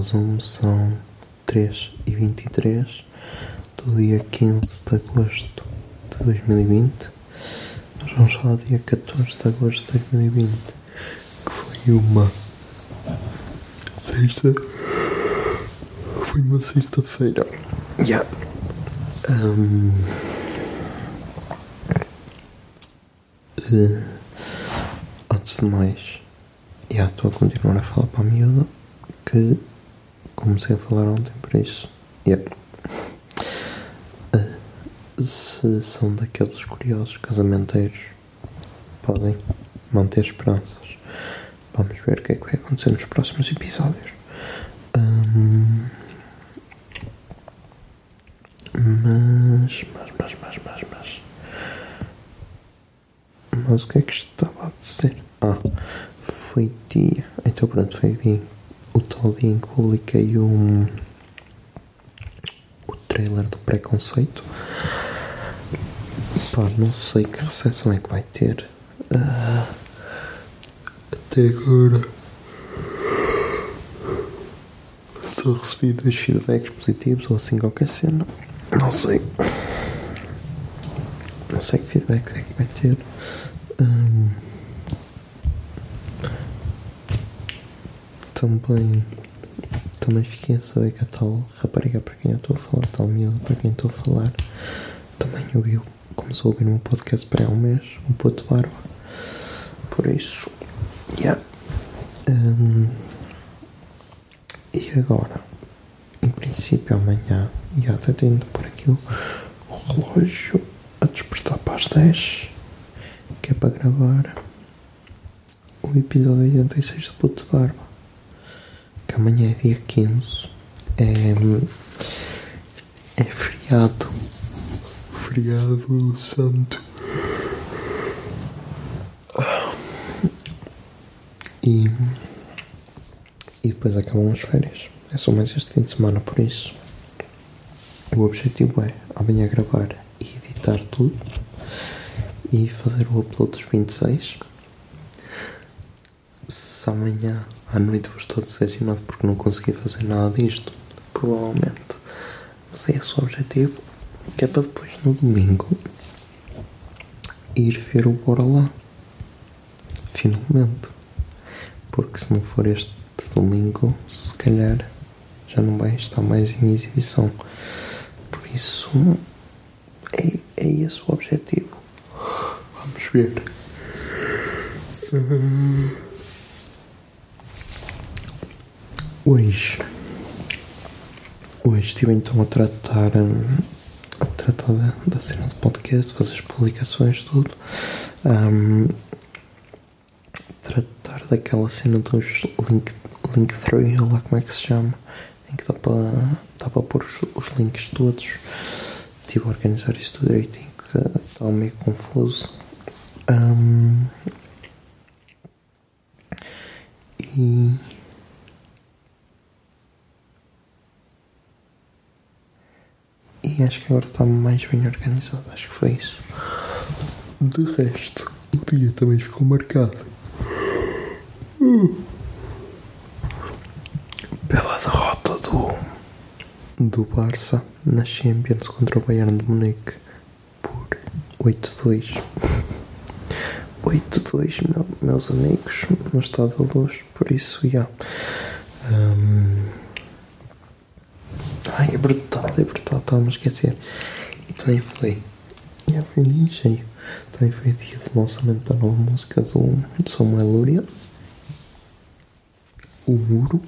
Zoom, são 3 e 23 do dia 15 de agosto de 2020. Nós vamos falar do dia 14 de agosto de 2020, que foi uma sexta. Foi uma sexta-feira. Yeah. Um, eh, antes de mais, já estou a continuar a falar para a miúda que comecei a falar ontem, por isso. Yeah. Uh, se são daqueles curiosos casamenteiros, podem manter esperanças. Vamos ver o que é que vai acontecer nos próximos episódios. Ahm, mas, mas, mas, mas, mas, mas. Mas o que é que estava a dizer? Ah, foi dia. Então pronto, foi dia. Dia em que publiquei um, o trailer do preconceito. Pá, não sei que recepção é que vai ter. Ah, até agora. Só recebi dois feedbacks positivos ou assim qualquer cena. Não sei. Não sei que feedback é que vai ter. Também também fiquei a saber que a tal rapariga para quem eu estou a falar, a tal miúda para quem estou a falar, também ouviu, começou a ouvir meu podcast para há um mês, o Puto Barba. Por isso, yeah. Hum, e agora, em princípio amanhã, já até tendo por aqui o relógio a despertar para as 10, que é para gravar o episódio 86 do Puto Barba que amanhã é dia 15, é, é feriado, feriado santo. E, e depois acabam as férias. É só mais este fim de semana, por isso. O objetivo é amanhã gravar e editar tudo e fazer o upload dos 26 se amanhã à noite vou estar decepcionado porque não consegui fazer nada disto, provavelmente. Mas é esse o objetivo, que é para depois no domingo ir ver o Bora Lá. Finalmente. Porque se não for este domingo, se calhar já não vai estar mais em exibição. Por isso é, é esse o objetivo. Vamos ver. Hoje, hoje estive então a tratar, hum, a tratar da, da cena do podcast, fazer as publicações, tudo. Hum, tratar daquela cena dos link, link through, ou lá como é que se chama, em que dá para, dá pôr os, os links todos. Estive a organizar isso tudo direitinho, que estava meio confuso. Hum, e E acho que agora está mais bem organizado. Acho que foi isso. De resto, o dia também ficou marcado. Pela derrota do, do Barça na Champions contra o Bayern de Munique por 8-2. 8-2, meu- meus amigos, no estado da luz. Por isso, já. Hum, Ai, é verdade, é verdade, estava-me a esquecer. E também foi. Já foi dia cheio. Também foi dia do lançamento da nova música do, Samuel Lúria. O Muro.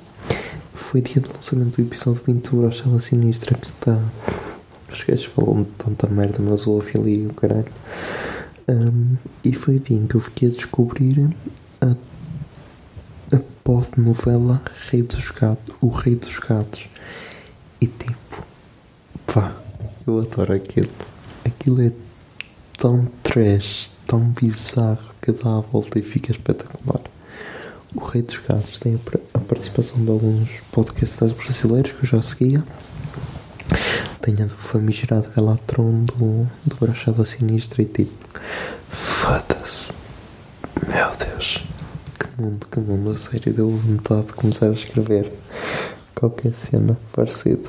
Foi dia do lançamento do episódio 20 do Brochela Sinistra que está. Os gajos falam de tanta merda, mas o ouvi ali o caralho. Um, e foi o dia em que eu fiquei a descobrir a, a pod-novela Rei dos Gatos, O Rei dos Gatos. E tipo, pá, eu adoro aquilo. Aquilo é tão trash, tão bizarro que dá a volta e fica espetacular. O Rei dos Gatos tem a, par- a participação de alguns podcasters brasileiros que eu já seguia. Tem a do famigerado Galatron do, do Brochada Sinistra e tipo, foda-se. Meu Deus, que mundo, que mundo, a sério, deu vontade de começar a escrever qualquer cena parecida.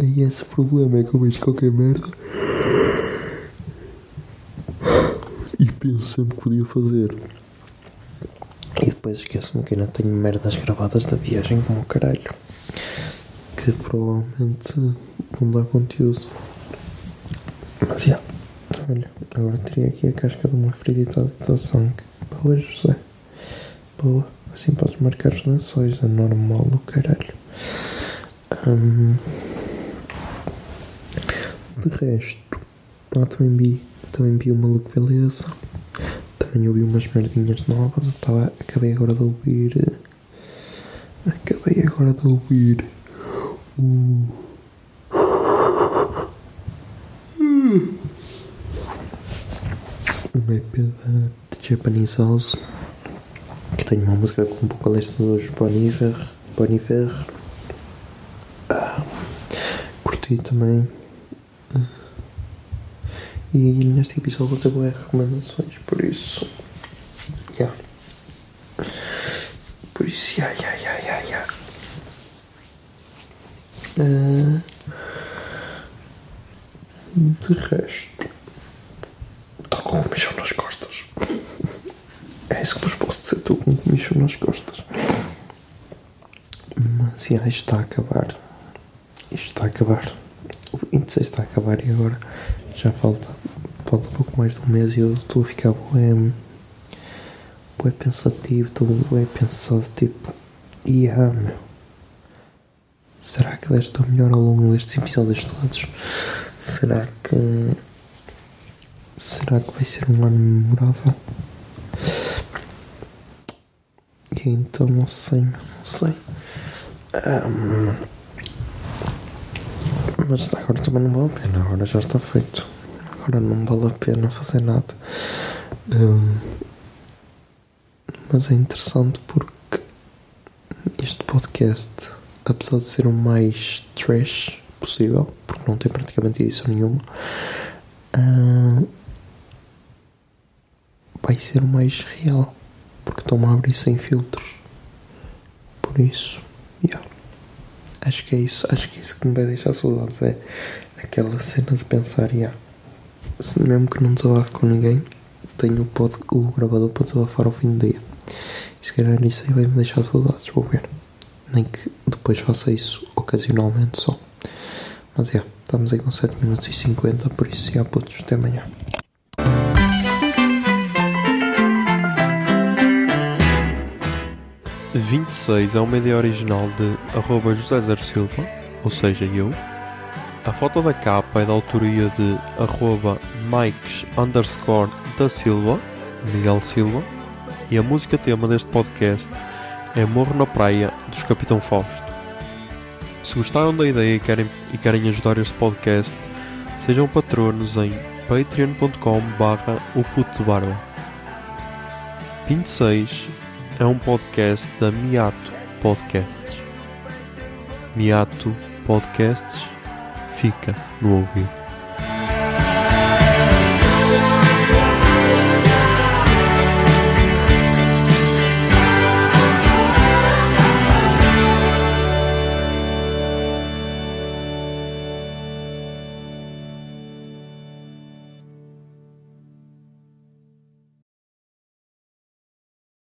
E esse problema é que eu vejo qualquer merda e penso sempre que podia fazer. E depois esqueço-me que ainda tenho merdas gravadas da viagem como o caralho. Que provavelmente vão dar conteúdo. Mas já. Olha, agora teria aqui a casca de uma ferida de sangue. Boa, José. Boa. Assim podes marcar os lençóis. É normal o caralho. Hum, de resto, lá também vi, também vi o Maluco Beleza. Também ouvi umas merdinhas novas. Eu tava, acabei agora de ouvir. Acabei agora de ouvir o. Um EP da Japanese House que tem uma música com um vocalista dos Boniver. Boniver. Curti também. E neste episódio vou ter boas recomendações, por isso. Ya. Por isso, ya, ya, ya, ya, ya. Ah, de resto, estou com um michão nas costas. É isso que vos posso dizer, estou com um michão nas costas. Mas já, isto está a acabar. Isto está a acabar. O 26 está a acabar e agora já falta, falta pouco mais de um mês e eu estou a ficar bué, bué pensativo, estou bué pensado, tipo, e ah, meu, será que deste o melhor ao longo destes episódios todos? Será que, será que vai ser um ano memorável? E então não sei, não sei. Ahm, mas agora também não vale a pena, agora já está feito. Agora não vale a pena fazer nada. Hum, mas é interessante porque este podcast, apesar de ser o mais trash possível, porque não tem praticamente edição nenhuma, hum, vai ser o mais real, porque estão a abrir sem filtros. Por isso, yeah. Acho que é isso, acho que é isso que me vai deixar saudades. É aquela cena de pensar, yeah, se mesmo que não desabafe com ninguém, tenho o, pod, o gravador para desabafar ao fim do dia. E se calhar isso aí vai me deixar saudades, vou ver. Nem que depois faça isso ocasionalmente só. Mas é, estamos aí com 7 minutos e 50, por isso já putos, até amanhã. 26 é uma ideia original de arroba José Zer Silva, ou seja, eu. A foto da capa é da autoria de arroba Mikes underscore da Silva, Miguel Silva. E a música tema deste podcast é Morro na Praia, dos Capitão Fausto. Se gostaram da ideia e querem, e querem ajudar este podcast, sejam patronos em patreon.com barra o puto barba. 26 é um podcast da Miato Podcasts. Miato Podcasts fica no ouvido.